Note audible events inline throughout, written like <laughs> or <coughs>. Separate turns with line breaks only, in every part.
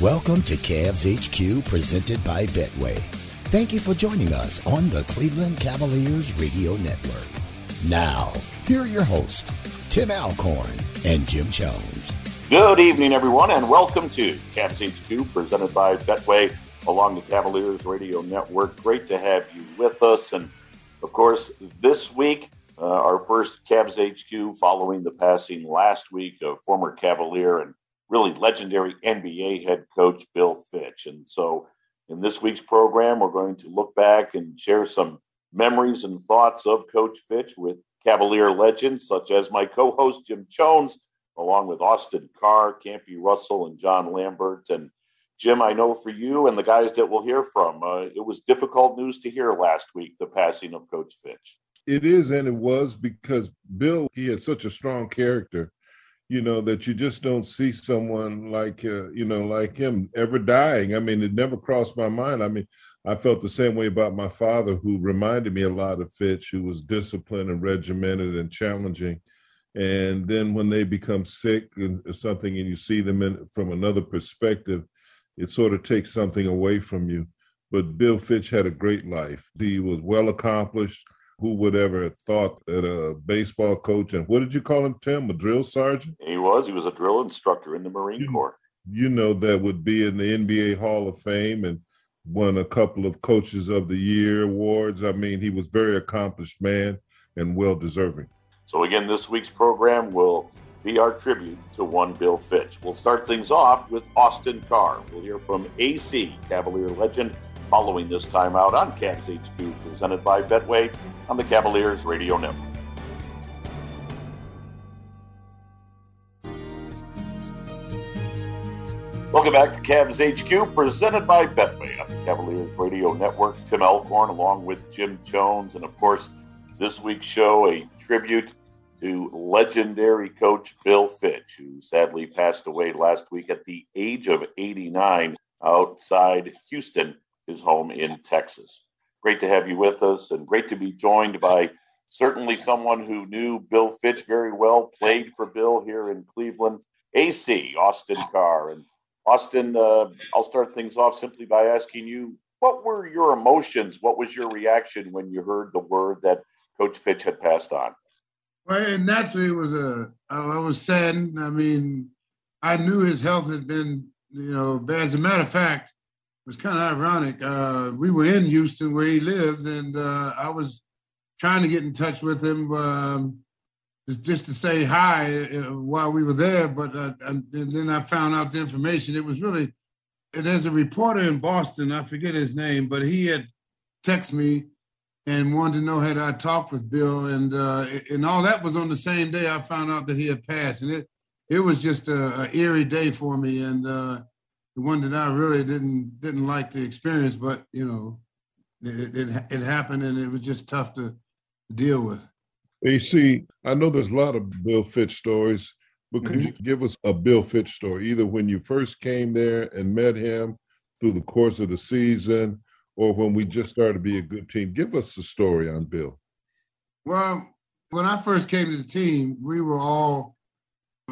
Welcome to Cavs HQ presented by Betway. Thank you for joining us on the Cleveland Cavaliers Radio Network. Now, here are your hosts, Tim Alcorn and Jim Chones.
Good evening, everyone, and welcome to Cavs HQ presented by Betway along the Cavaliers Radio Network. Great to have you with us. And of course, this week, uh, our first Cavs HQ following the passing last week of former Cavalier and really legendary NBA head coach Bill Fitch. And so, in this week's program, we're going to look back and share some memories and thoughts of Coach Fitch with Cavalier legends such as my co host Jim Chones, along with Austin Carr, Campy Russell, and John Lambert. And Jim, I know for you and the guys that we'll hear from, uh, it was difficult news to hear last week the passing of Coach Fitch.
It is, and it was because Bill, he had such a strong character you know that you just don't see someone like uh, you know like him ever dying. I mean it never crossed my mind. I mean i felt the same way about my father who reminded me a lot of fitch who was disciplined and regimented and challenging. And then when they become sick or something and you see them in, from another perspective it sort of takes something away from you. But bill fitch had a great life. He was well accomplished who would ever have thought that a baseball coach and what did you call him, Tim? A drill sergeant?
He was. He was a drill instructor in the Marine
you,
Corps.
You know that would be in the NBA Hall of Fame and won a couple of Coaches of the Year awards. I mean, he was very accomplished man and well deserving.
So again, this week's program will be our tribute to one Bill Fitch. We'll start things off with Austin Carr. We'll hear from AC Cavalier legend following this timeout on Cavs HQ, presented by Betway on the Cavaliers Radio Network. Welcome back to Cavs HQ, presented by Betway on the Cavaliers Radio Network. Tim Alcorn, along with Jim Chones, and of course, this week's show a tribute to legendary coach Bill Fitch, who sadly passed away last week at the age of 89 outside Houston his home in Texas. Great to have you with us and great to be joined by certainly someone who knew Bill Fitch very well, played for Bill here in Cleveland, AC, Austin Carr. And Austin, uh, I'll start things off simply by asking you what were your emotions? What was your reaction when you heard the word that Coach Fitch had passed on?
Well, naturally, it was a. I was saddened. I mean, I knew his health had been, you know, as a matter of fact, was kind of ironic. Uh, we were in Houston where he lives, and uh, I was trying to get in touch with him um, just, to say hi uh, while we were there. But uh, and then I found out the information. It was really there's a reporter in Boston. I forget his name, but he had texted me and wanted to know had I talked with Bill, and uh, and all that was on the same day I found out that he had passed, and it it was just a, a eerie day for me, and uh, the one that I really didn't didn't like the experience, but you know, it it, it happened and it was just tough to deal with.
AC, I know there's a lot of Bill Fitch stories, but could mm-hmm. you give us a Bill Fitch story, either when you first came there and met him through the course of the season, or when we just started to be a good team? Give us a story on Bill.
Well, when I first came to the team, we were all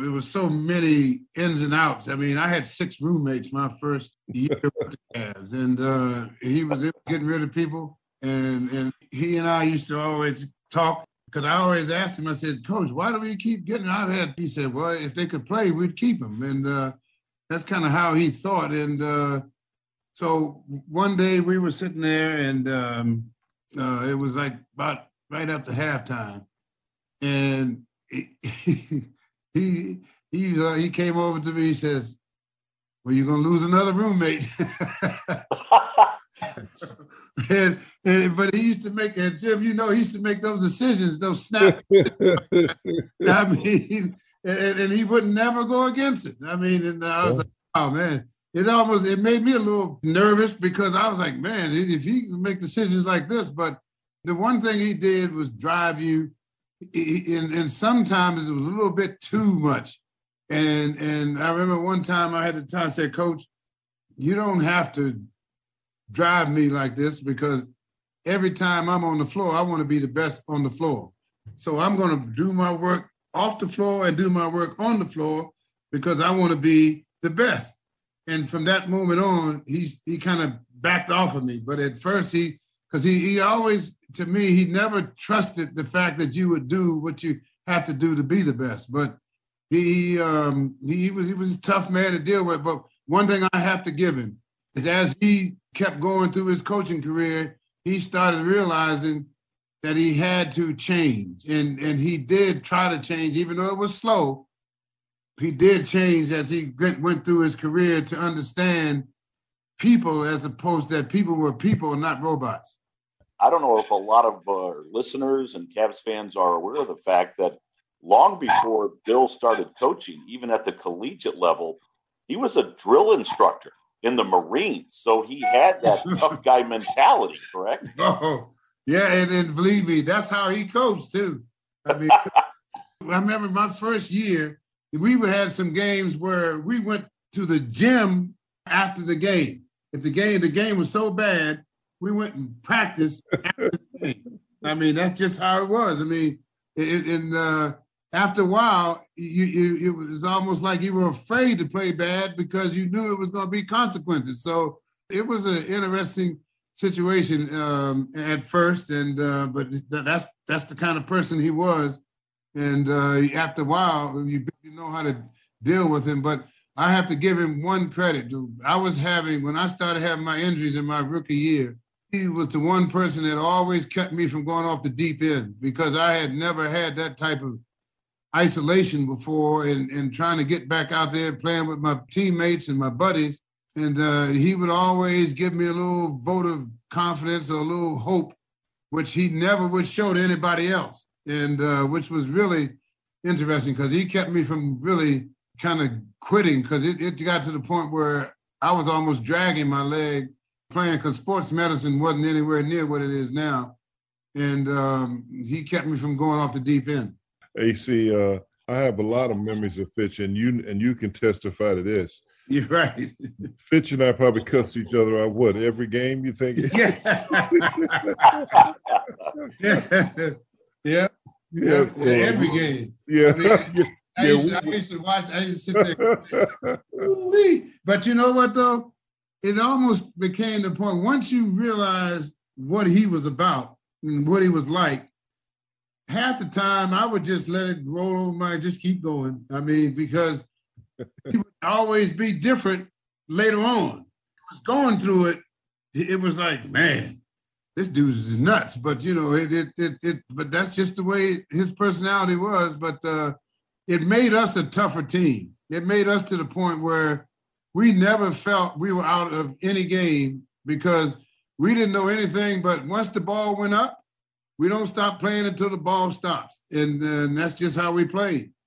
it was so many ins and outs. I mean, I had six roommates my first year with the Cavs, and uh, he was getting rid of people, and and he and I used to always talk because I always asked him. I said, Coach, why do we keep getting out of that? He said, Well, if they could play, we'd keep them, and uh, that's kind of how he thought. And uh, so one day we were sitting there, and um, uh, it was like about right after halftime, and he <laughs> he he, uh, he came over to me. He says, "Well, you're gonna lose another roommate." <laughs> and, and, but he used to make and Jim, you know, he used to make those decisions, those snap. <laughs> I mean, and, and, he would never go against it. I mean, and I was like, oh man, it almost it made me a little nervous because I was like, man, if he can make decisions like this, but the one thing he did was drive you, and, and sometimes it was a little bit too much. And and I remember one time I had to tell, I said, Coach, you don't have to drive me like this because every time I'm on the floor, I want to be the best on the floor. So I'm going to do my work off the floor and do my work on the floor because I want to be the best. And from that moment on, he's he kind of backed off of me. But at first, he because he he always to me he never trusted the fact that you would do what you have to do to be the best. But he um he, he was he was a tough man to deal with. But one thing I have to give him is as he kept going through his coaching career, he started realizing that he had to change. And, and he did try to change, even though it was slow. He did change as he went through his career to understand people as opposed that people were people and not robots.
I don't know if a lot of uh, listeners and Cavs fans are aware of the fact that long before Bill started coaching, even at the collegiate level, he was a drill instructor in the Marines. So he had that tough <laughs> guy mentality, correct? <laughs>
Oh, yeah. And, and believe me, that's how he coached too. I mean, <laughs> I remember my first year, we had some games where we went to the gym after the game. If the game, the game was so bad, we went and practiced. I mean, that's just how it was. I mean, in uh, after a while, you, you, it was almost like you were afraid to play bad because you knew it was going to be consequences. So it was an interesting situation um, at first, and uh, but that's that's the kind of person he was. And uh, after a while, you, you know how to deal with him. But I have to give him one credit. dude. I was having when I started having my injuries in my rookie year. He was the one person that always kept me from going off the deep end because I had never had that type of isolation before and, and trying to get back out there playing with my teammates and my buddies. And uh, he would always give me a little vote of confidence or a little hope, which he never would show to anybody else. And uh, which was really interesting because he kept me from really kind of quitting because it, it got to the point where I was almost dragging my leg playing because sports medicine wasn't anywhere near what it is now. And um, he kept me from going off the deep end.
AC, uh, I have a lot of memories of Fitch, and you and you can testify to this.
You're right. <laughs>
Fitch and I probably cuss each other out. What every game you think?
Yeah. <laughs> <laughs> yeah. Yeah. yeah. Every game.
Yeah. I,
mean, I, used to, I, used to, watch. I used to sit there. <laughs> but you know what though? It almost became the point once you realize what he was about and what he was like half the time I would just let it roll over my, just keep going. I mean, because he would <laughs> always be different later on. I was going through it. It was like, man, this dude is nuts. But you know, it, it, it, it but that's just the way his personality was. But uh, it made us a tougher team. It made us to the point where we never felt we were out of any game because we didn't know anything. But once the ball went up, we don't stop playing until the ball stops, and, and that's just how we play. <clears throat>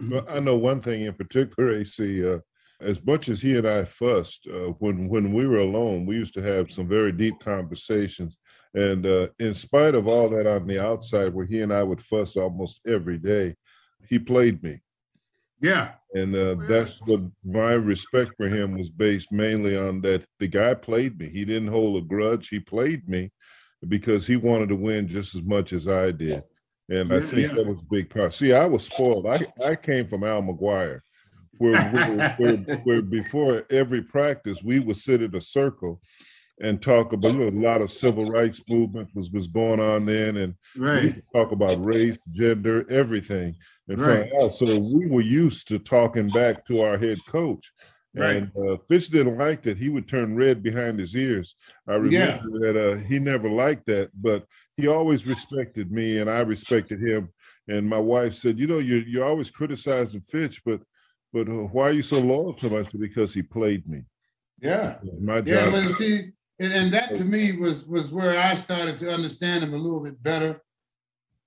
Well, I know one thing in particular, AC. Uh, as much as he and I fussed uh, when when we were alone, we used to have some very deep conversations. And uh, in spite of all that on the outside, where he and I would fuss almost every day, he played me.
Yeah.
And uh, that's what my respect for him was based mainly on that the guy played me. He didn't hold a grudge. He played me because he wanted to win just as much as I did. And I think yeah. that was a big part. See, I was spoiled. I, I came from Al McGuire, where, where, where, where before every practice, we would sit in a circle and talk about you know, a lot of civil rights movement was, was going on then and
right.
talk about race, gender, everything. And right. So we were used to talking back to our head coach. Right. And uh, Fitch didn't like that. He would turn red behind his ears. I remember yeah. that uh, he never liked that, but he always respected me and I respected him. And my wife said, "You know, you're you're always criticizing Fitch, but but uh, why are you so loyal to him?" I said, "Because he played me."
Yeah, my job. Yeah, but see, and, and that to me was was where I started to understand him a little bit better,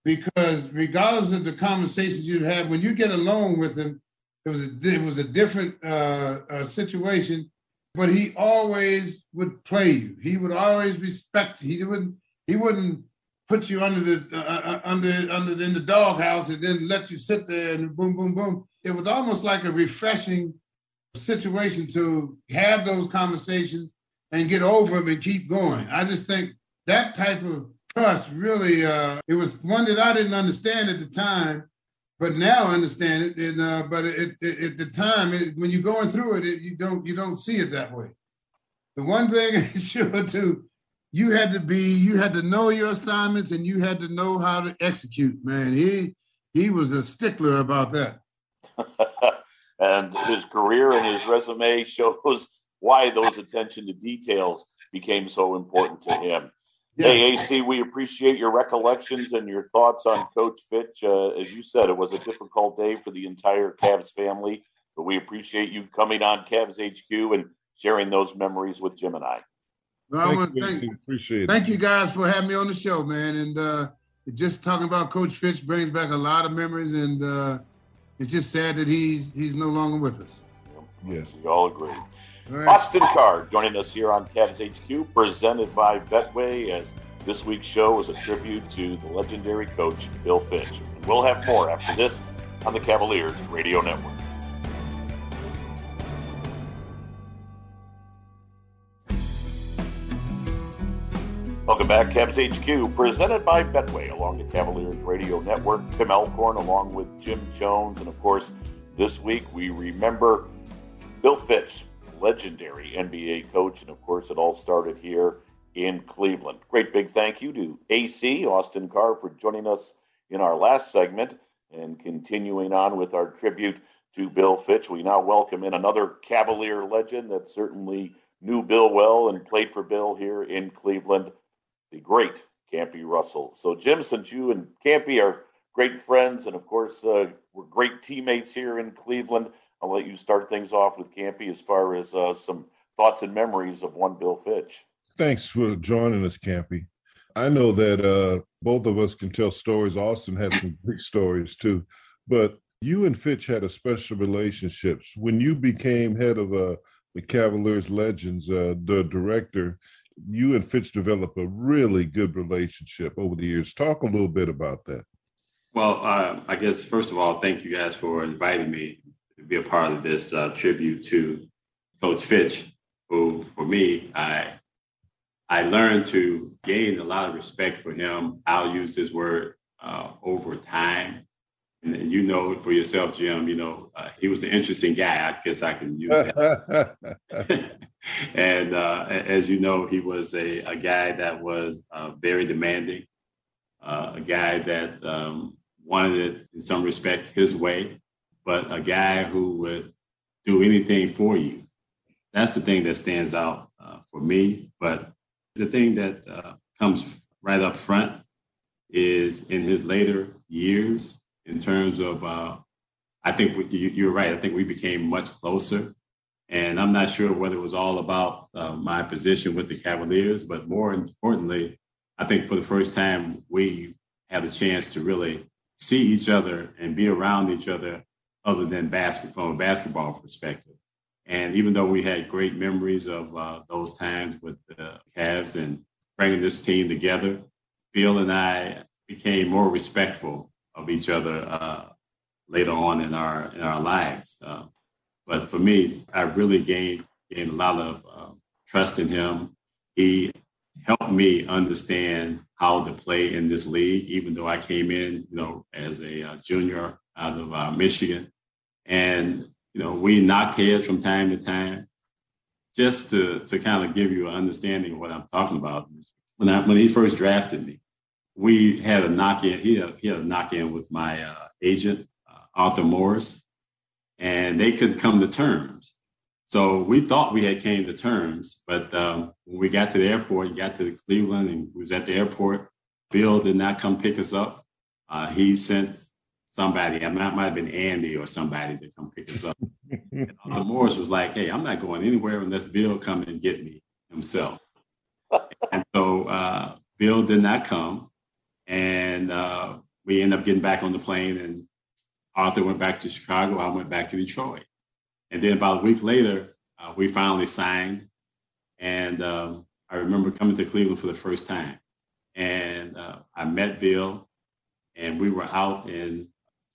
because regardless of the conversations you'd have, when you get alone with him, it was a, it was a different uh, uh, situation. But he always would play you. He would always respect. You. He wouldn't. He wouldn't put you under the uh, uh, uh, under under in the doghouse and then let you sit there and boom boom boom. It was almost like a refreshing situation to have those conversations and get over them and keep going. I just think that type of trust really uh, it was one that I didn't understand at the time, but now I understand it. And uh, but it, it, at the time, it, when you're going through it, you don't you don't see it that way. The one thing <laughs> sure too you had to be you had to know your assignments and you had to know how to execute man he he was a stickler about that <laughs>
and his career and his resume <laughs> shows why those attention to details became so important to him yeah. hey ac we appreciate your recollections and your thoughts on coach fitch uh, as you said it was a difficult day for the entire cavs family but we appreciate you coming on cavs hq and sharing those memories with jim and i
no, thank, I want to thank, appreciate it. Thank you guys for having me on the show, man. And uh, just talking about Coach Fitch brings back a lot of memories, and uh, it's just sad that he's he's no longer with us.
Yes, we all agree. Right. Austin Carr joining us here on Cavs HQ, presented by Betway, as this week's show is a tribute to the legendary coach Bill Fitch. And we'll have more after this on the Cavaliers Radio Network. Welcome back, Cavs HQ, presented by Betway along the Cavaliers Radio Network. Tim Alcorn along with Jim Chones. And of course, this week we remember Bill Fitch, legendary NBA coach. And of course, it all started here in Cleveland. Great big thank you to AC, Austin Carr, for joining us in our last segment and continuing on with our tribute to Bill Fitch. We now welcome in another Cavalier legend that certainly knew Bill well and played for Bill here in Cleveland the great Campy Russell. So, Jim, since you and Campy are great friends, and of course, uh, we're great teammates here in Cleveland, I'll let you start things off with Campy as far as uh, some thoughts and memories of one Bill Fitch.
Thanks for joining us, Campy. I know that uh, both of us can tell stories. Austin has some <laughs> great stories too, but you and Fitch had a special relationship. When you became head of uh, the Cavaliers Legends, uh, the director, you and Fitch developed a really good relationship over the years. Talk a little bit about that.
Well, uh, I guess first of all, thank you guys for inviting me to be a part of this uh, tribute to Coach Fitch, who, for me, I I learned to gain a lot of respect for him. I'll use this word uh, over time. And you know for yourself, Jim, you know, uh, he was an interesting guy. I guess I can use that. <laughs> and uh, as you know, he was a, a guy that was uh, very demanding, uh, a guy that um, wanted it in some respects his way, but a guy who would do anything for you. That's the thing that stands out uh, for me. But the thing that uh, comes right up front is in his later years, in terms of, uh, I think you're right. I think we became much closer. And I'm not sure whether it was all about uh, my position with the Cavaliers, but more importantly, I think for the first time, we had a chance to really see each other and be around each other other than basket from a basketball perspective. And even though we had great memories of uh, those times with the Cavs and bringing this team together, Bill and I became more respectful of each other uh, later on in our in our lives. Uh, but for me, I really gained gained a lot of uh, trust in him. He helped me understand how to play in this league, even though I came in, you know, as a uh, junior out of uh, Michigan, and you know, we knocked heads from time to time. Just to to kind of give you an understanding of what I'm talking about, when I when he first drafted me, we had a knock in. He had, he had a knock in with my uh, agent uh, Arthur Morris, and they could come to terms. So we thought we had came to terms, but um, when we got to the airport, got to Cleveland and was at the airport. Bill did not come pick us up. Uh, he sent somebody, it might, might have been Andy or somebody to come pick us up. and Arthur Morris was like, hey, I'm not going anywhere unless Bill come and get me himself. and so uh, Bill did not come. And uh, we ended up getting back on the plane and Arthur went back to Chicago. I went back to Detroit. And then about a week later, uh, we finally signed. And um, I remember coming to Cleveland for the first time. And uh, I met Bill, and we were out in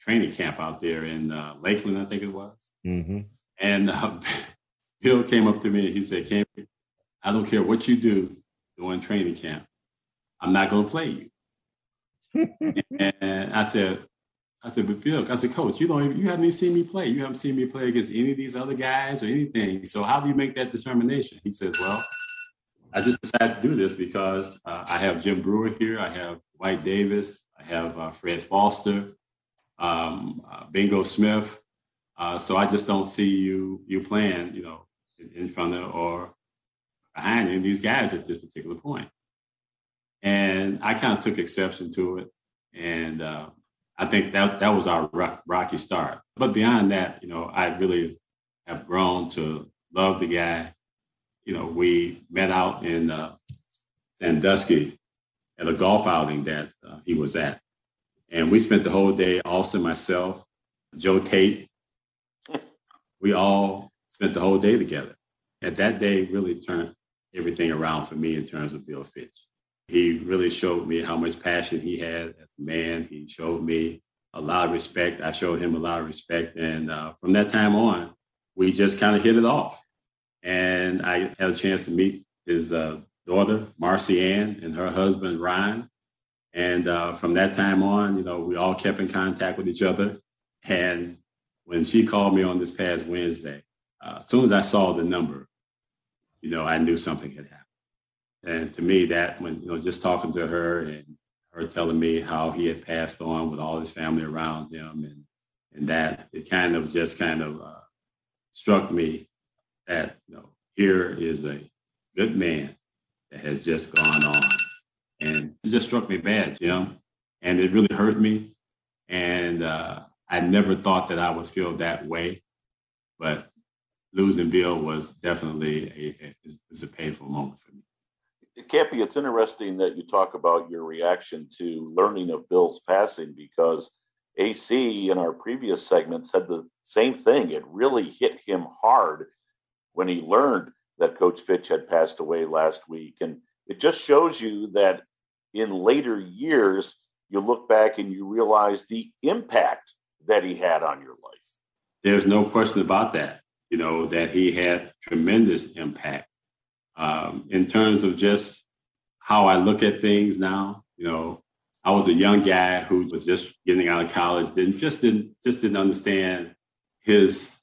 training camp out there in uh, Lakeland, I think it was. Mm-hmm. And uh, <laughs> Bill came up to me and he said, Cam, I don't care what you do during training camp. I'm not going to play you. and I said, I said, but Bill, I said, Coach, you don't even, you haven't even seen me play. You haven't seen me play against any of these other guys or anything. So how do you make that determination? He said, Well, I just decided to do this because uh, I have Jim Brewer here, I have Dwight Davis, I have uh, Fred Foster, um, uh, Bingo Smith. Uh, so I just don't see you you playing, you know, in, in front of or behind any of these guys at this particular point. And I kind of took exception to it, and uh, I think that that was our rocky start. But beyond that, you know, I really have grown to love the guy. You know, we met out in uh, Sandusky at a golf outing that uh, he was at, and we spent the whole day. Austin, myself, Joe Tait, <laughs> we all spent the whole day together. And that day really turned everything around for me in terms of Bill Fitch. He really showed me how much passion he had as a man. He showed me a lot of respect. I showed him a lot of respect. And uh, from that time on, we just kind of hit it off. And I had a chance to meet his uh, daughter, Marcy Ann, and her husband, Ryan. And uh, from that time on, you know, we all kept in contact with each other. And when she called me on this past Wednesday, uh, as soon as I saw the number, you know, I knew something had happened. And to me, that when you know, just talking to her and her telling me how he had passed on with all his family around him, and and that it kind of just kind of uh, struck me that you know here is a good man that has just gone on, and it just struck me bad, you know, and it really hurt me, and uh, I never thought that I would feel that way, but losing Bill was definitely a, a, was a painful moment for me.
Cappy, it's interesting that you talk about your reaction to learning of Bill's passing because AC in our previous segment said the same thing. It really hit him hard when he learned that Coach Fitch had passed away last week. And it just shows you that in later years, you look back and you realize the impact that he had on your life.
There's no question about that, you know, that he had tremendous impact um, in terms of just how I look at things now, you know, I was a young guy who was just getting out of college, didn't just didn't just didn't understand his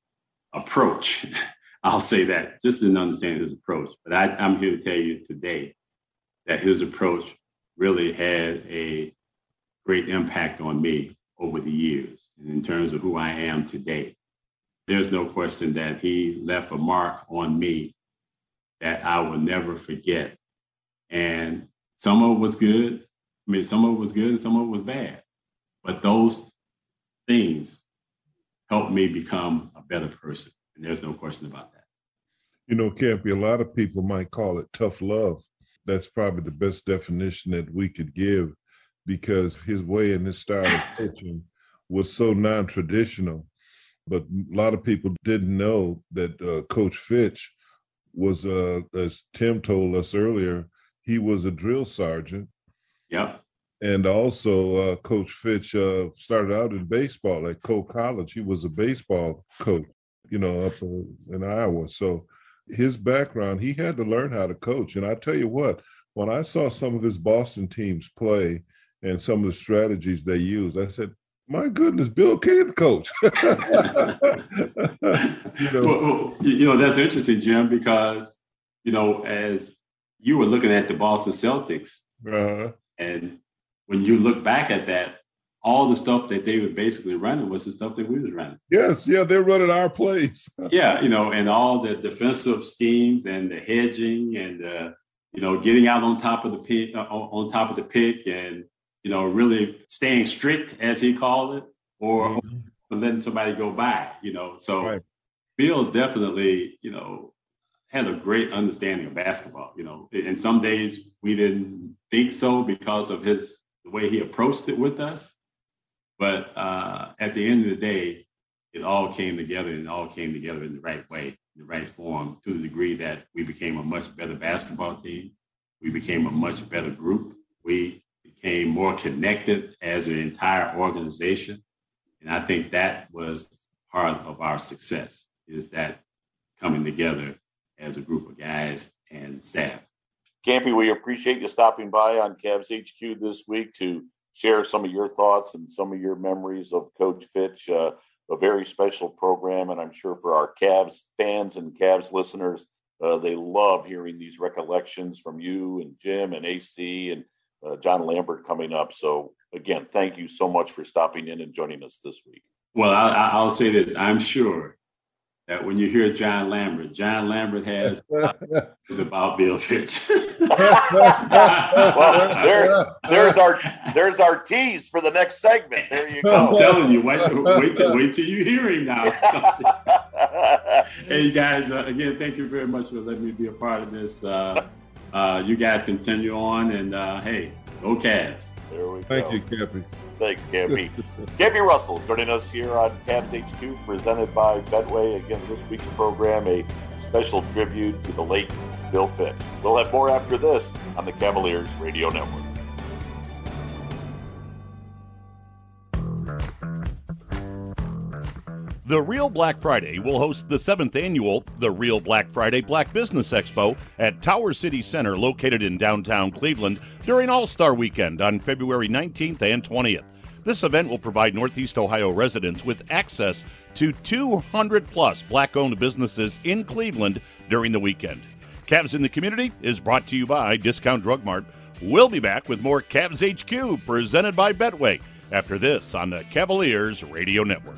approach. <laughs> I'll say that just didn't understand his approach. But I, I'm here to tell you today that his approach really had a great impact on me over the years and in terms of who I am today. There's no question that he left a mark on me that I will never forget. And some of it was good. I mean, some of it was good and some of it was bad. But those things helped me become a better person. And there's no question about that.
You know, Cappy, a lot of people might call it tough love. That's probably the best definition that we could give because his way and his style of <coughs> pitching was so non-traditional. But a lot of people didn't know that uh, Coach Fitch was, uh, as Tim told us earlier, he was a drill sergeant.
Yep.
and also uh, Coach Fitch uh, started out in baseball at Coe College. He was a baseball coach, you know, up in Iowa. So his background, he had to learn how to coach. And I tell you what, when I saw some of his Boston teams play and some of the strategies they used, I said, my goodness, Bill can coach. <laughs> you,
know. Well, you know, that's interesting, Jim, because, you know, as you were looking at the Boston Celtics, uh-huh. and when you look back at that, all the stuff that they were basically running was the stuff that we was running.
Yes, yeah, they're running our plays. <laughs>
yeah, you know, and all the defensive schemes and the hedging and uh, you know getting out on top of the pick, uh, on top of the pick, and you know really staying strict as he called it, or, mm-hmm. or letting somebody go by. You know, so right. Bill definitely you know had a great understanding of basketball. You know, and some days we didn't think so because of his the way he approached it with us but uh, at the end of the day, it all came together and it all came together in the right way, in the right form, to the degree that we became a much better basketball team. We became a much better group. We became more connected as an entire organization. And I think that was part of our success is that coming together as a group of guys and staff.
Campy, we appreciate you stopping by on Cavs HQ this week to share some of your thoughts and some of your memories of Coach Fitch. Uh, a very special program, and I'm sure for our Cavs fans and Cavs listeners, uh, they love hearing these recollections from you and Jim and AC and uh, John Lambert coming up. So, again, thank you so much for stopping in and joining us this week.
Well, I, will say this I'm sure that when you hear John Lambert, John Lambert has <laughs> is about Bill Fitch. <laughs>
well, there, there's our there's our tease for the next segment. There you go.
I'm telling you, wait, wait, till, wait till you hear him now. <laughs> hey guys, uh, again, thank you very much for letting me be a part of this. Uh, uh, you guys continue on, and uh, hey, go Cavs.
There we
thank go. Thank you, Cappy.
Thanks, Campy. Campy Russell joining us here on Cavs HQ, presented by Betway. Again, this week's program, a special tribute to the late Bill Fitch. We'll have more after this on the Cavaliers Radio Network.
The Real Black Friday will host the seventh annual The Real Black Friday Black Business Expo at Tower City Center, located in downtown Cleveland, during All Star Weekend on February 19th and 20th. This event will provide Northeast Ohio residents with access to 200 plus black owned businesses in Cleveland during the weekend. Cavs in the Community is brought to you by Discount Drug Mart. We'll be back with more Cavs HQ presented by Betway after this on the Cavaliers Radio Network.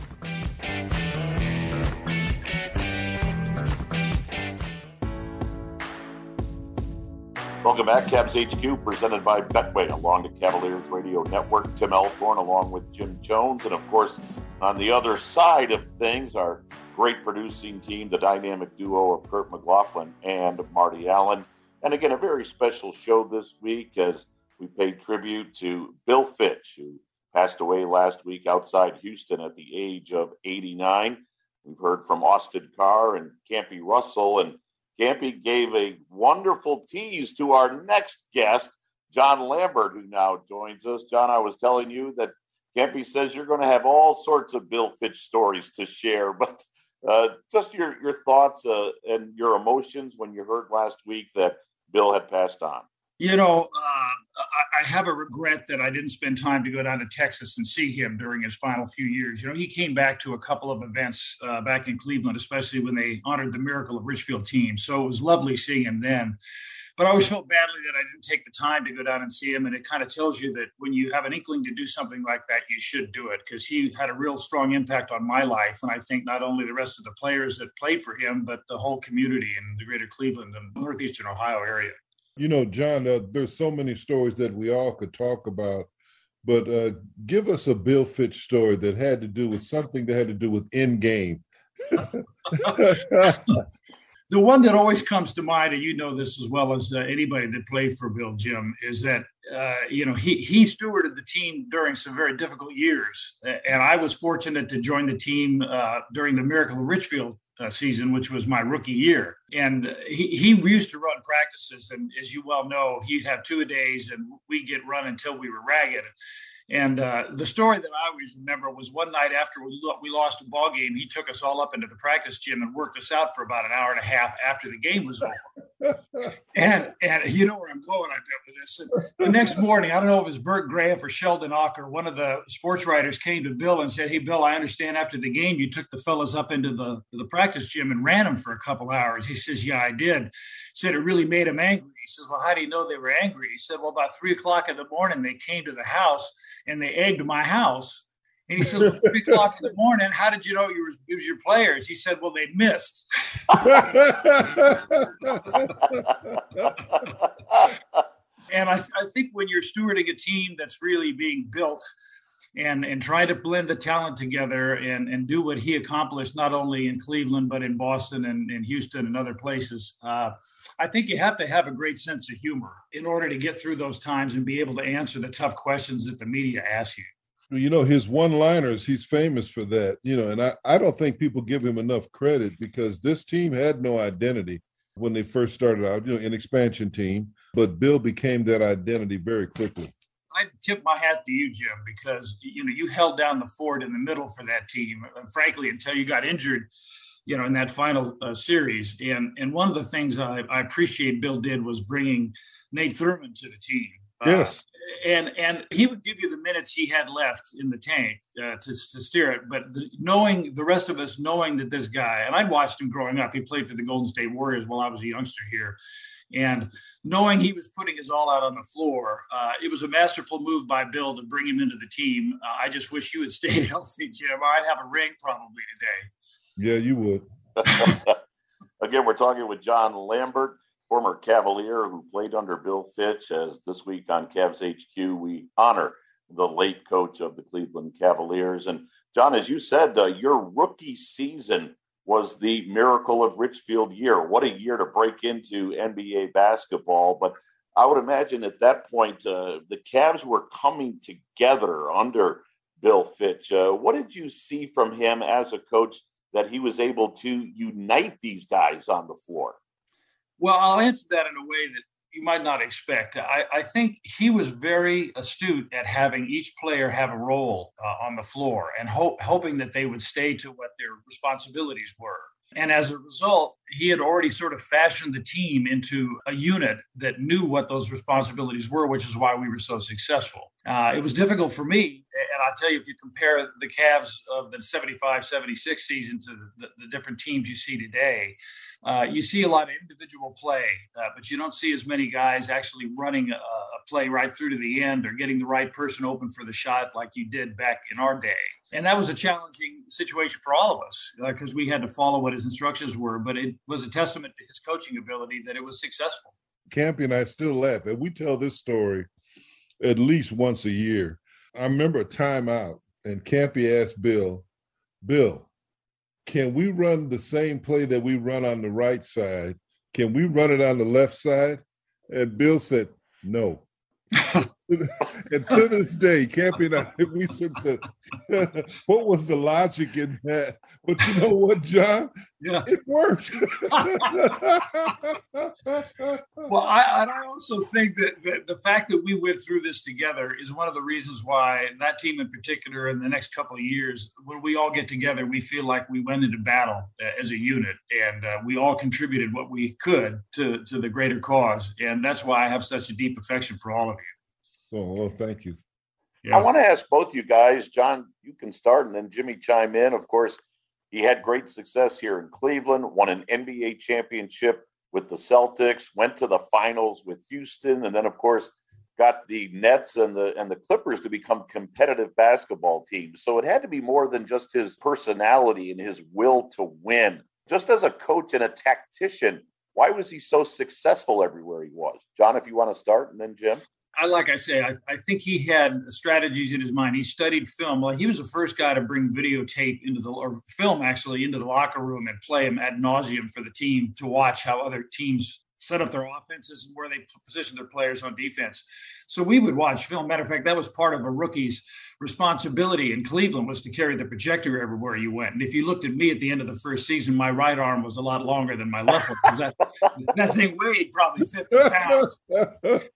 Welcome back, Cavs HQ, presented by Betway along the Cavaliers Radio Network. Tim Alcorn along with Jim Chones. And of course, on the other side of things, our great producing team, the dynamic duo of Kurt McLaughlin and Marty Allen. And again, a very special show this week as we paid tribute to Bill Fitch, who passed away last week outside Houston at the age of 89. We've heard from Austin Carr and Campy Russell and Campy gave a wonderful tease to our next guest, John Lambert, who now joins us. John, I was telling you that Campy says you're going to have all sorts of Bill Fitch stories to share, <laughs> but uh, just your your thoughts uh, and your emotions when you heard last week that Bill had passed on.
You know, uh, I have a regret that I didn't spend time to go down to Texas and see him during his final few years. You know, he came back to a couple of events uh, back in Cleveland, especially when they honored the Miracle of Richfield team. So it was lovely seeing him then. But I always felt badly that I didn't take the time to go down and see him. And it kind of tells you that when you have an inkling to do something like that, you should do it because he had a real strong impact on my life. And I think not only the rest of the players that played for him, but the whole community in the greater Cleveland and Northeastern Ohio area.
You know, John, uh, there's so many stories that we all could talk about, but uh, give us a Bill Fitch story that had to do with something that had to do with in game. <laughs>
the one that always comes to mind, and you know this as well as uh, anybody that played for Bill Jim, is that uh, you know he he stewarded the team during some very difficult years, and I was fortunate to join the team uh, during the Miracle of Richfield uh, season, which was my rookie year. And he, he used to run practices. And as you well know, he'd have two a days and we'd get run until we were ragged. And uh, the story that I always remember was one night after we, we lost a ball game, he took us all up into the practice gym and worked us out for about an hour and a half after the game was over. <laughs> and and you know where I'm going, I bet with this. And the next morning, I don't know if it was Burt Graeff or Sheldon Ocker, one of the sports writers came to Bill and said, "Hey, Bill, I understand after the game you took the fellas up into the the practice gym and ran them for a couple hours." He says, "Yeah, I did." Said it really made him angry. He says, "Well, how do you know they were angry?" He said, "Well, about three o'clock in the morning, they came to the house." and they egged my house. And he says, well, three <laughs> o'clock in the morning, how did you know you were, it was your players? He said, well, they missed. <laughs> and I, I, think when you're stewarding a team that's really being built and, and trying to blend the talent together and, and do what he accomplished, not only in Cleveland, but in Boston and, and Houston and other places, uh, I think you have to have a great sense of humor in order to get through those times and be able to answer the tough questions that the media asks you.
You know, his one liners, he's famous for that, you know, and I, I don't think people give him enough credit because this team had no identity when they first started out, you know, an expansion team, but Bill became that identity very quickly.
I tip my hat to you, Jim, because you know you held down the fort in the middle for that team. And frankly, until you got injured, you know, in that final uh, series. And and one of the things I, I appreciate Bill did was bringing Nate Thurmond to the team.
Uh, yes.
And and he would give you the minutes he had left in the tank uh, to, to steer it. But the, knowing the rest of us knowing that this guy, and I'd watched him growing up. He played for the Golden State Warriors while I was a youngster here. And knowing he was putting his all out on the floor, uh, it was a masterful move by Bill to bring him into the team. Uh, I just wish you had <laughs> stayed healthy, Jim. I'd have a ring probably today.
Yeah, you would. <laughs>
Again, we're talking with John Lambert, former Cavalier who played under Bill Fitch. As this week on Cavs HQ, we honor the late coach of the Cleveland Cavaliers. And John, as you said, uh, your rookie season was the miracle of Richfield year. What a year to break into NBA basketball. But I would imagine at that point, uh, the Cavs were coming together under Bill Fitch. Uh, what did you see from him as a coach that he was able to unite these guys on the floor?
Well, I'll answer that in a way that you might not expect. I, I think he was very astute at having each player have a role uh, on the floor and ho- hoping that they would stay to what their responsibilities were. And as a result, he had already sort of fashioned the team into a unit that knew what those responsibilities were, which is why we were so successful. Uh, it was difficult for me. And I'll tell you, if you compare the Cavs of the 75 76 season to the, the different teams you see today, uh, you see a lot of individual play, uh, but you don't see as many guys actually running a, a, play right through to the end or getting the right person open for the shot like you did back in our day. And that was a challenging situation for all of us because uh, we had to follow what his instructions were, but it was a testament to his coaching ability that it was successful.
Campy and I still laugh, and we tell this story at least once a year. I remember a timeout, and Campy asked Bill, Bill, can we run the same play that we run on the right side? Can we run it on the left side? And Bill said, no. <laughs> <laughs> and to this day, Campy and I, we said, <laughs> what was the logic in that? But you know what, John?
Yeah.
It worked. <laughs>
well, I, and I also think that, that the fact that we went through this together is one of the reasons why that team in particular in the next couple of years, when we all get together, we feel like we went into battle uh, as a unit and uh, we all contributed what we could to, to the greater cause. And that's why I have such a deep affection for all of you.
Oh, well, thank you.
Yeah. I want to ask both you guys, John, you can start and then Jimmy chime in. Of course, he had great success here in Cleveland, won an NBA championship with the Celtics, went to the finals with Houston, and then of course got the Nets and the and the Clippers to become competitive basketball teams. So it had to be more than just his personality and his will to win. Just as a coach and a tactician, why was he so successful everywhere he was? John, if you want to start, and then Jim.
I, like I say, I, I, think he had strategies in his mind. He studied film. Well, he was the first guy to bring videotape into the or film actually into the locker room and play him ad nauseum for the team to watch how other teams set up their offenses and where they position their players on defense. So we would watch film. Matter of fact, that was part of a rookie's responsibility in Cleveland was to carry the projector everywhere you went. And if you looked at me at the end of the first season, my right arm was a lot longer than my left one that, <laughs> that thing weighed probably 50 pounds. <laughs>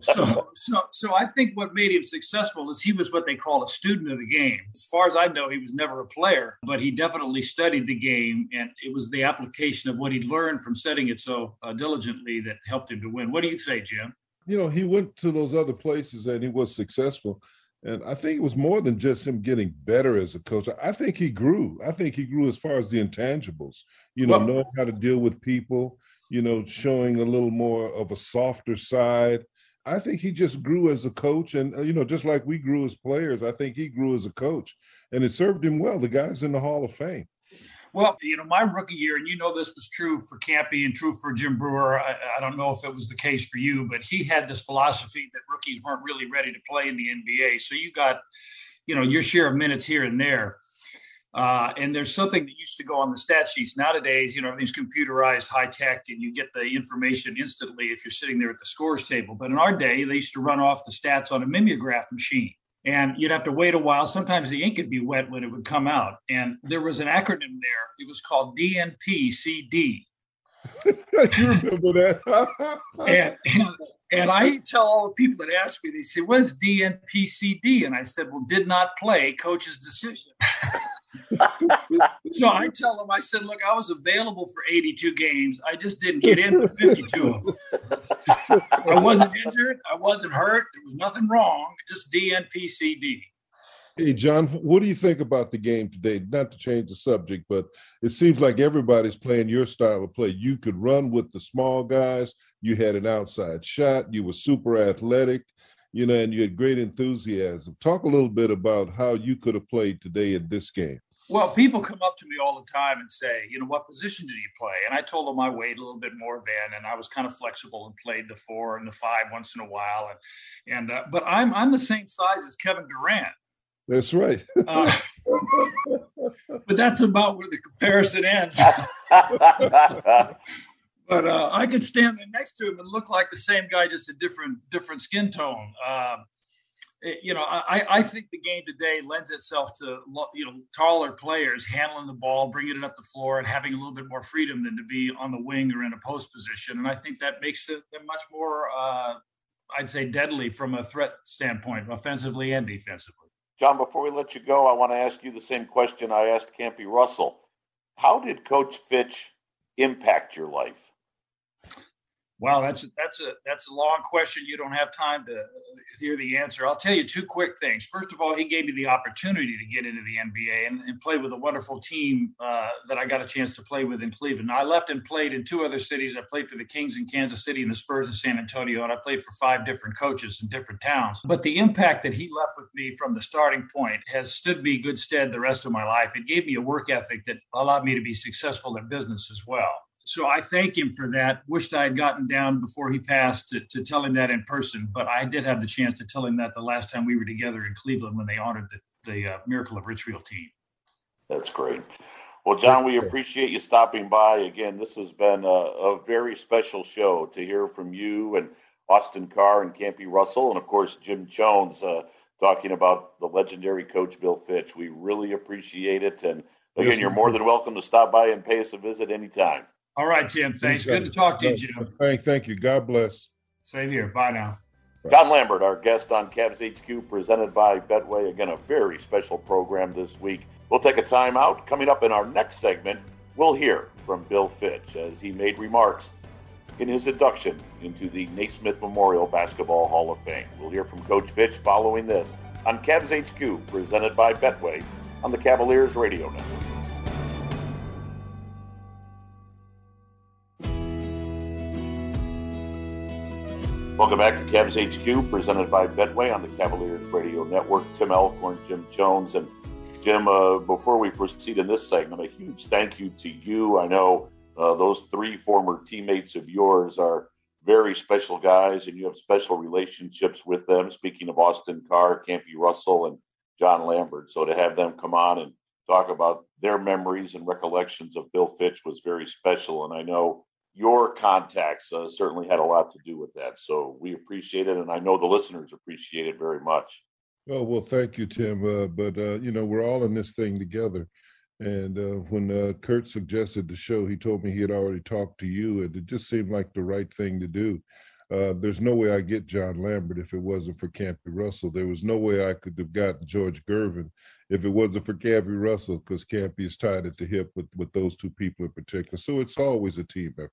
so, so, so I think what made him successful is he was what they call a student of the game. As far as I know, he was never a player, but he definitely studied the game, and it was the application of what he learned from studying it so uh, diligently that helped him to win. What do you say, Jim?
You know, he went to those other places and he was successful. And I think it was more than just him getting better as a coach. I think he grew. I think he grew as far as the intangibles, you know, well, knowing how to deal with people, you know, showing a little more of a softer side. I think he just grew as a coach. And, uh, you know, just like we grew as players, I think he grew as a coach. And it served him well. The guy's in the Hall of Fame.
Well, you know, my rookie year, and you know this was true for Campy and true for Jim Brewer. I, I, don't know if it was the case for you, but he had this philosophy that rookies weren't really ready to play in the NBA. So you got, you know, your share of minutes here and there. Uh, and there's something that used to go on the stat sheets. Nowadays, you know, everything's computerized, high tech, and you get the information instantly if you're sitting there at the scores table. But in our day, they used to run off the stats on a mimeograph machine and you'd have to wait a while. Sometimes the ink would be wet when it would come out. And there was an acronym there. It was called DNPCD. <laughs>
you remember that?
and, <laughs> and, and I tell all the people that ask me, they say, "What's DNPCD?" And I said, "Well, did not play, coach's decision." <laughs> so I tell them, I said, look, I was available for 82 games. I just didn't get in for 52 of them. <laughs> I wasn't injured. I wasn't hurt. There was nothing wrong. Just DNPCD.
Hey, John, what do you think about the game today? Not to change the subject, but it seems like everybody's playing your style of play. You could run with the small guys. You had an outside shot. You were super athletic you know, and you had great enthusiasm. Talk a little bit about how you could have played today in this game.
Well, people come up to me all the time and say, you know, what position did you play? And I told them I weighed a little bit more then, and I was kind of flexible and played the four and the five once in a while. And and uh, but I'm I'm the same size as Kevin Durant.
That's right. uh, <laughs>
but that's about where the comparison ends. <laughs> but uh, I could stand next to him and look like the same guy, just a different different skin tone. Uh, it, you know, I, I think the game today lends itself to you know taller players handling the ball, bringing it up the floor, and having a little bit more freedom than to be on the wing or in a post position. And I think that makes them much more, uh, I'd say, deadly from a threat standpoint, offensively and defensively.
John, before we let you go, I want to ask you the same question I asked Campy Russell. How did Coach Fitch impact your life?
Wow, that's a, that's a that's a long question. You don't have time to hear the answer. I'll tell you two quick things. First of all, he gave me the opportunity to get into the NBA and, and play with a wonderful team uh, that I got a chance to play with in Cleveland. I left and played in two other cities. I played for the Kings in Kansas City and the Spurs in San Antonio, and I played for five different coaches in different towns. But the impact that he left with me from the starting point has stood me good stead the rest of my life. It gave me a work ethic that allowed me to be successful in business as well so I thank him for that. Wished I had gotten down before he passed to, to tell him that in person, but I did have the chance to tell him that the last time we were together in Cleveland when they honored the, the uh, Miracle of Richfield team.
That's great. Well, John, we appreciate you stopping by. Again, this has been a, a very special show to hear from you and Austin Carr and Campy Russell, and of course, Jim Chones uh, talking about the legendary coach Bill Fitch. We really appreciate it. And again, you're more than welcome to stop by and pay us a visit anytime.
All right, Tim. Thanks. Good to talk to you, Jim.
Thank, thank you. God bless.
Same here. Bye now.
John Lambert, our guest on Cavs HQ, presented by Betway. Again, a very special program this week. We'll take a time out. Coming up in our next segment, we'll hear from Bill Fitch as he made remarks in his induction into the Naismith Memorial Basketball Hall of Fame. We'll hear from Coach Fitch following this on Cavs HQ, presented by Betway on the Cavaliers Radio Network. Welcome back to Cavs HQ, presented by Betway on the Cavaliers Radio Network. Tim Alcorn, Jim Chones, and Jim. Uh, before we proceed in this segment, a huge thank you to you. I know uh, those three former teammates of yours are very special guys, and you have special relationships with them. Speaking of Austin Carr, Campy Russell, and John Lambert, so to have them come on and talk about their memories and recollections of Bill Fitch was very special. And I know your contacts uh, certainly had a lot to do with that. So we appreciate it, and I know the listeners appreciate it very much.
Oh well, thank you, Tim. Uh, but uh, you know, we're all in this thing together. And uh, when uh, Kurt suggested the show, he told me he had already talked to you, and it just seemed like the right thing to do. Uh, there's no way I get John Lambert if it wasn't for Campy Russell. There was no way I could have gotten George Gervin if it wasn't for Campy Russell, because Campy is tied at the hip with, with those two people in particular. So it's always a team effort.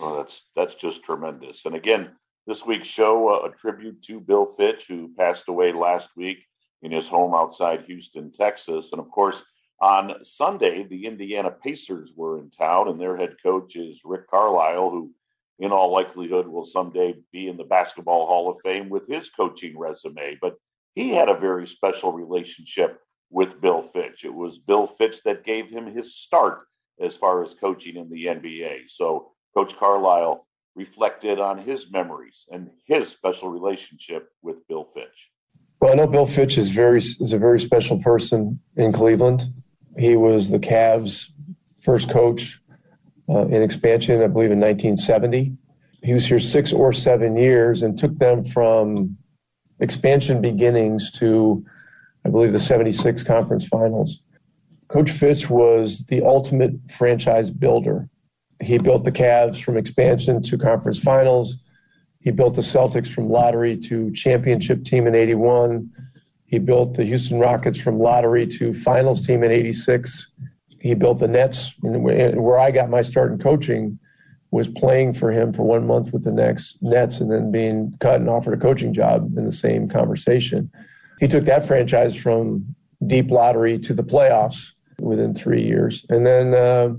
Oh, that's that's just tremendous. And again, this week's show uh, a tribute to Bill Fitch, who passed away last week in his home outside Houston, Texas. And of course, on Sunday, the Indiana Pacers were in town, and their head coach is Rick Carlisle, who in all likelihood will someday be in the Basketball Hall of Fame with his coaching resume. But he had a very special relationship with Bill Fitch. It was Bill Fitch that gave him his start as far as coaching in the NBA. So Coach Carlisle reflected on his memories and his special relationship with Bill Fitch.
Well, I know Bill Fitch is very is a very special person in Cleveland. He was the Cavs' first coach uh, in expansion, I believe, in 1970. He was here six or seven years and took them from expansion beginnings to, I believe, the 76 conference finals. Coach Fitch was the ultimate franchise builder. He built the Cavs from expansion to conference finals. He built the Celtics from lottery to championship team in 81. He built the Houston Rockets from lottery to finals team in 86 he built the Nets. Where I got my start in coaching was playing for him for one month with the next Nets and then being cut and offered a coaching job in the same conversation. He took that franchise from deep lottery to the playoffs within three years, and then uh,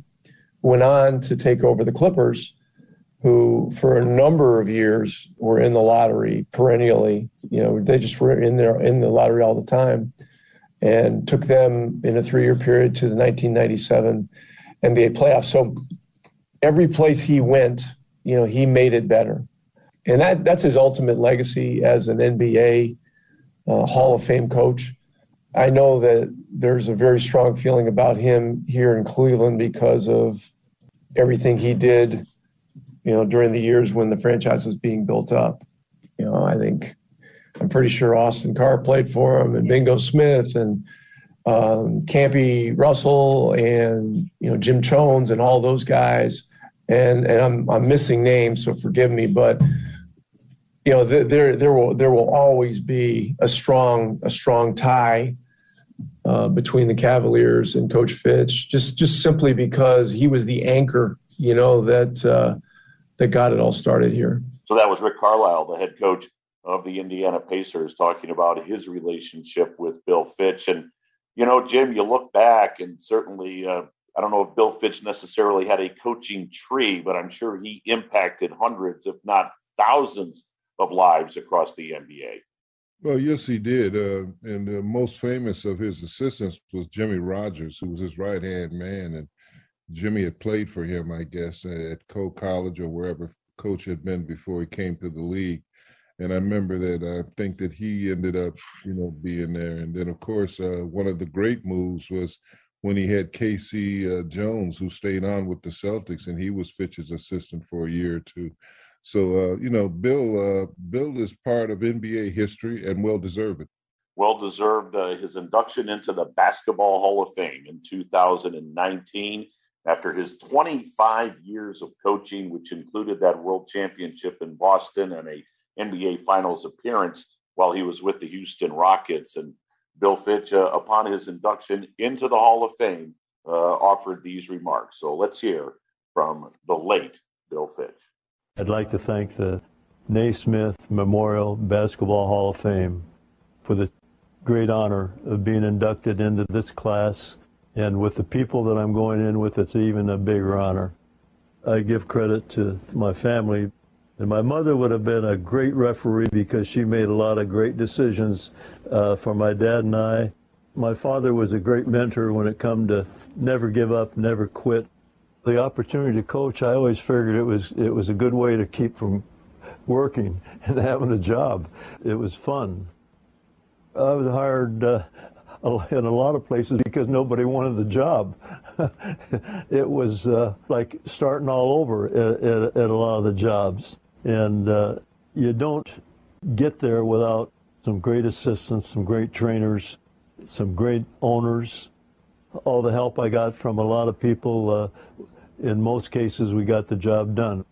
went on to take over the Clippers, who for a number of years were in the lottery perennially. You know, they just were in there in the lottery all the time and took them in a three year period to the 1997 NBA playoffs. So every place he went, you know, he made it better. And that, that's his ultimate legacy as an NBA uh, Hall of Fame coach. I know that there's a very strong feeling about him here in Cleveland because of everything he did, you know, during the years when the franchise was being built up. You know, I think I'm pretty sure Austin Carr played for him, and Bingo Smith, and um, Campy Russell, and you know Jim Chones and all those guys. And and I'm I'm missing names, so forgive me, but you know there there will there will always be a strong a strong tie uh, between the Cavaliers and Coach Fitch, just just simply because he was the anchor, you know that uh, that got it all started here.
So that was Rick Carlisle, the head coach of the Indiana Pacers talking about his relationship with Bill Fitch. And, you know, Jim, you look back and certainly, uh, I don't know if Bill Fitch necessarily had a coaching tree, but I'm sure he impacted hundreds, if not thousands, of lives across the NBA.
Well, yes, he did. Uh, and the most famous of his assistants was Jimmy Rodgers, who was his right hand man. And Jimmy had played for him, I guess, at Coe College or wherever coach had been before he came to the league and I remember that I think that he ended up, you know, being there. And then, of course, uh, one of the great moves was when he had Casey Uh, Jones, who stayed on with the Celtics, and he was Fitch's assistant for a year or two. So, uh, you know, Bill, uh, Bill is part of NBA history and well deserved.
Well deserved uh, his induction into the Basketball Hall of Fame in 2019 after his 25 years of coaching, which included that World Championship in Boston and a NBA Finals appearance while he was with the Houston Rockets. And Bill Fitch, uh, upon his induction into the Hall of Fame, uh, offered these remarks. So let's hear from the late Bill Fitch.
I'd like to thank the Naismith Memorial Basketball Hall of Fame for the great honor of being inducted into this class. And with the people that I'm going in with, it's even a bigger honor. I give credit to my family and my mother would have been a great referee because she made a lot of great decisions uh, for my dad and I. My father was a great mentor when it come to never give up, never quit. The opportunity to coach, I always figured it was it was a good way to keep from working <laughs> and having a job. It was fun. I was hired uh, in a lot of places because nobody wanted the job. <laughs> it was uh, like starting all over at, at, at, a lot of the jobs. And uh, you don't get there without some great assistants, some great trainers, some great owners. All the help I got from a lot of people, uh, in most cases, we got the job done.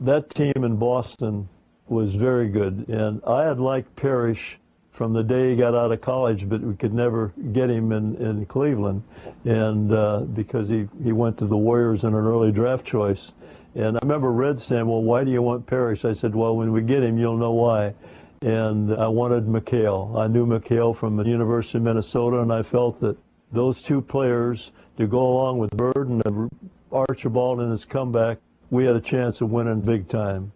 That team in Boston was very good. And I had liked Parrish from the day he got out of college, but we could never get him in, in Cleveland, and uh, because he, he went to the Warriors in an early draft choice. And I remember Red saying, well, why do you want Parrish? I said, well, when we get him, you'll know why. And I wanted McHale. I knew McHale from the University of Minnesota, and I felt that those two players to go along with Bird and Archibald in his comeback, we had a chance of winning big time.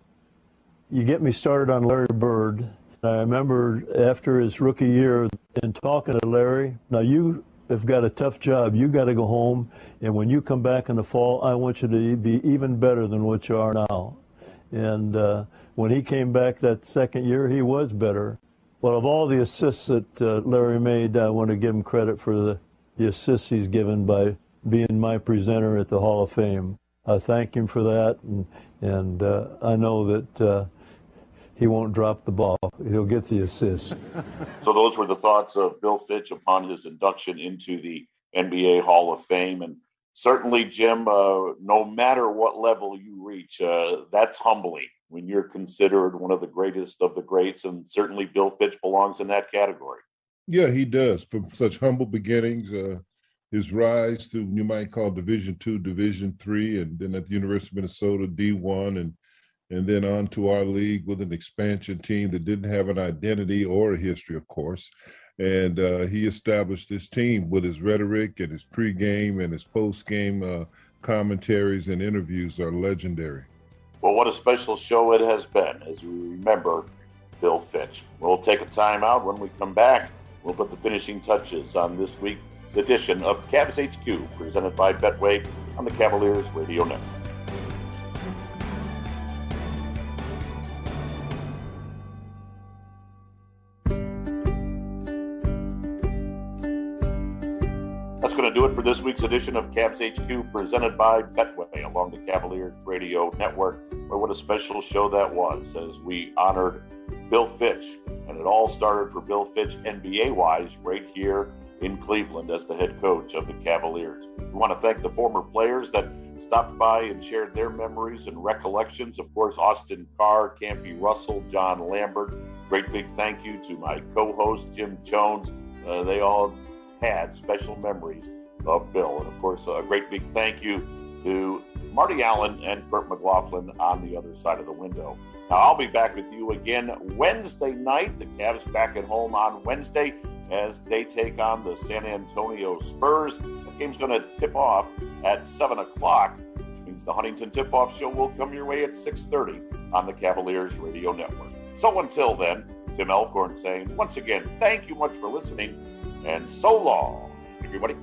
You get me started on Larry Bird. I remember after his rookie year in talking to Larry, now you have got a tough job. You got to go home, and when you come back in the fall, I want you to be even better than what you are now. And uh, when he came back that second year, he was better. Well, of all the assists that uh, Larry made, I want to give him credit for the, the assists he's given by being my presenter at the Hall of Fame. I thank him for that, and, and uh, I know that uh, he won't drop the ball. He'll get the assist.
so those were the thoughts of Bill Fitch upon his induction into the NBA Hall of Fame. And certainly, Jim, uh, no matter what level you reach, uh, that's humbling when you're considered one of the greatest of the greats. And certainly, Bill Fitch belongs in that category.
Yeah, he does. From such humble beginnings, uh, his rise to you might call Division two, Division three, and then at the University of Minnesota, D one, and and then on to our league with an expansion team that didn't have an identity or a history, of course. And uh, he established this team with his rhetoric and his pregame and his postgame uh, commentaries and interviews are legendary.
Well, what a special show it has been as we remember Bill Fitch. We'll take a time out. When we come back, we'll put the finishing touches on this week's edition of Cavs HQ, presented by Betway on the Cavaliers Radio Network. That's going to do it for this week's edition of Cavs HQ, presented by Betway along the Cavaliers Radio Network. Well, what a special show that was as we honored Bill Fitch. And it all started for Bill Fitch, NBA wise, right here in Cleveland as the head coach of the Cavaliers. We want to thank the former players that stopped by and shared their memories and recollections. Of course, Austin Carr, Campy Russell, John Lambert. Great big thank you to my co host, Jim Chones. Uh, they all had special memories of Bill. And of course, a great big thank you to Marty Allen and Kurt McLaughlin on the other side of the window. Now, I'll be back with you again Wednesday night. The Cavs back at home on Wednesday as they take on the San Antonio Spurs. The game's going to tip off at 7 o'clock, which means the Huntington Tip-Off Show will come your way at 6.30 on the Cavaliers Radio Network. So until then, Tim Alcorn saying, once again, thank you much for listening and so long, everybody.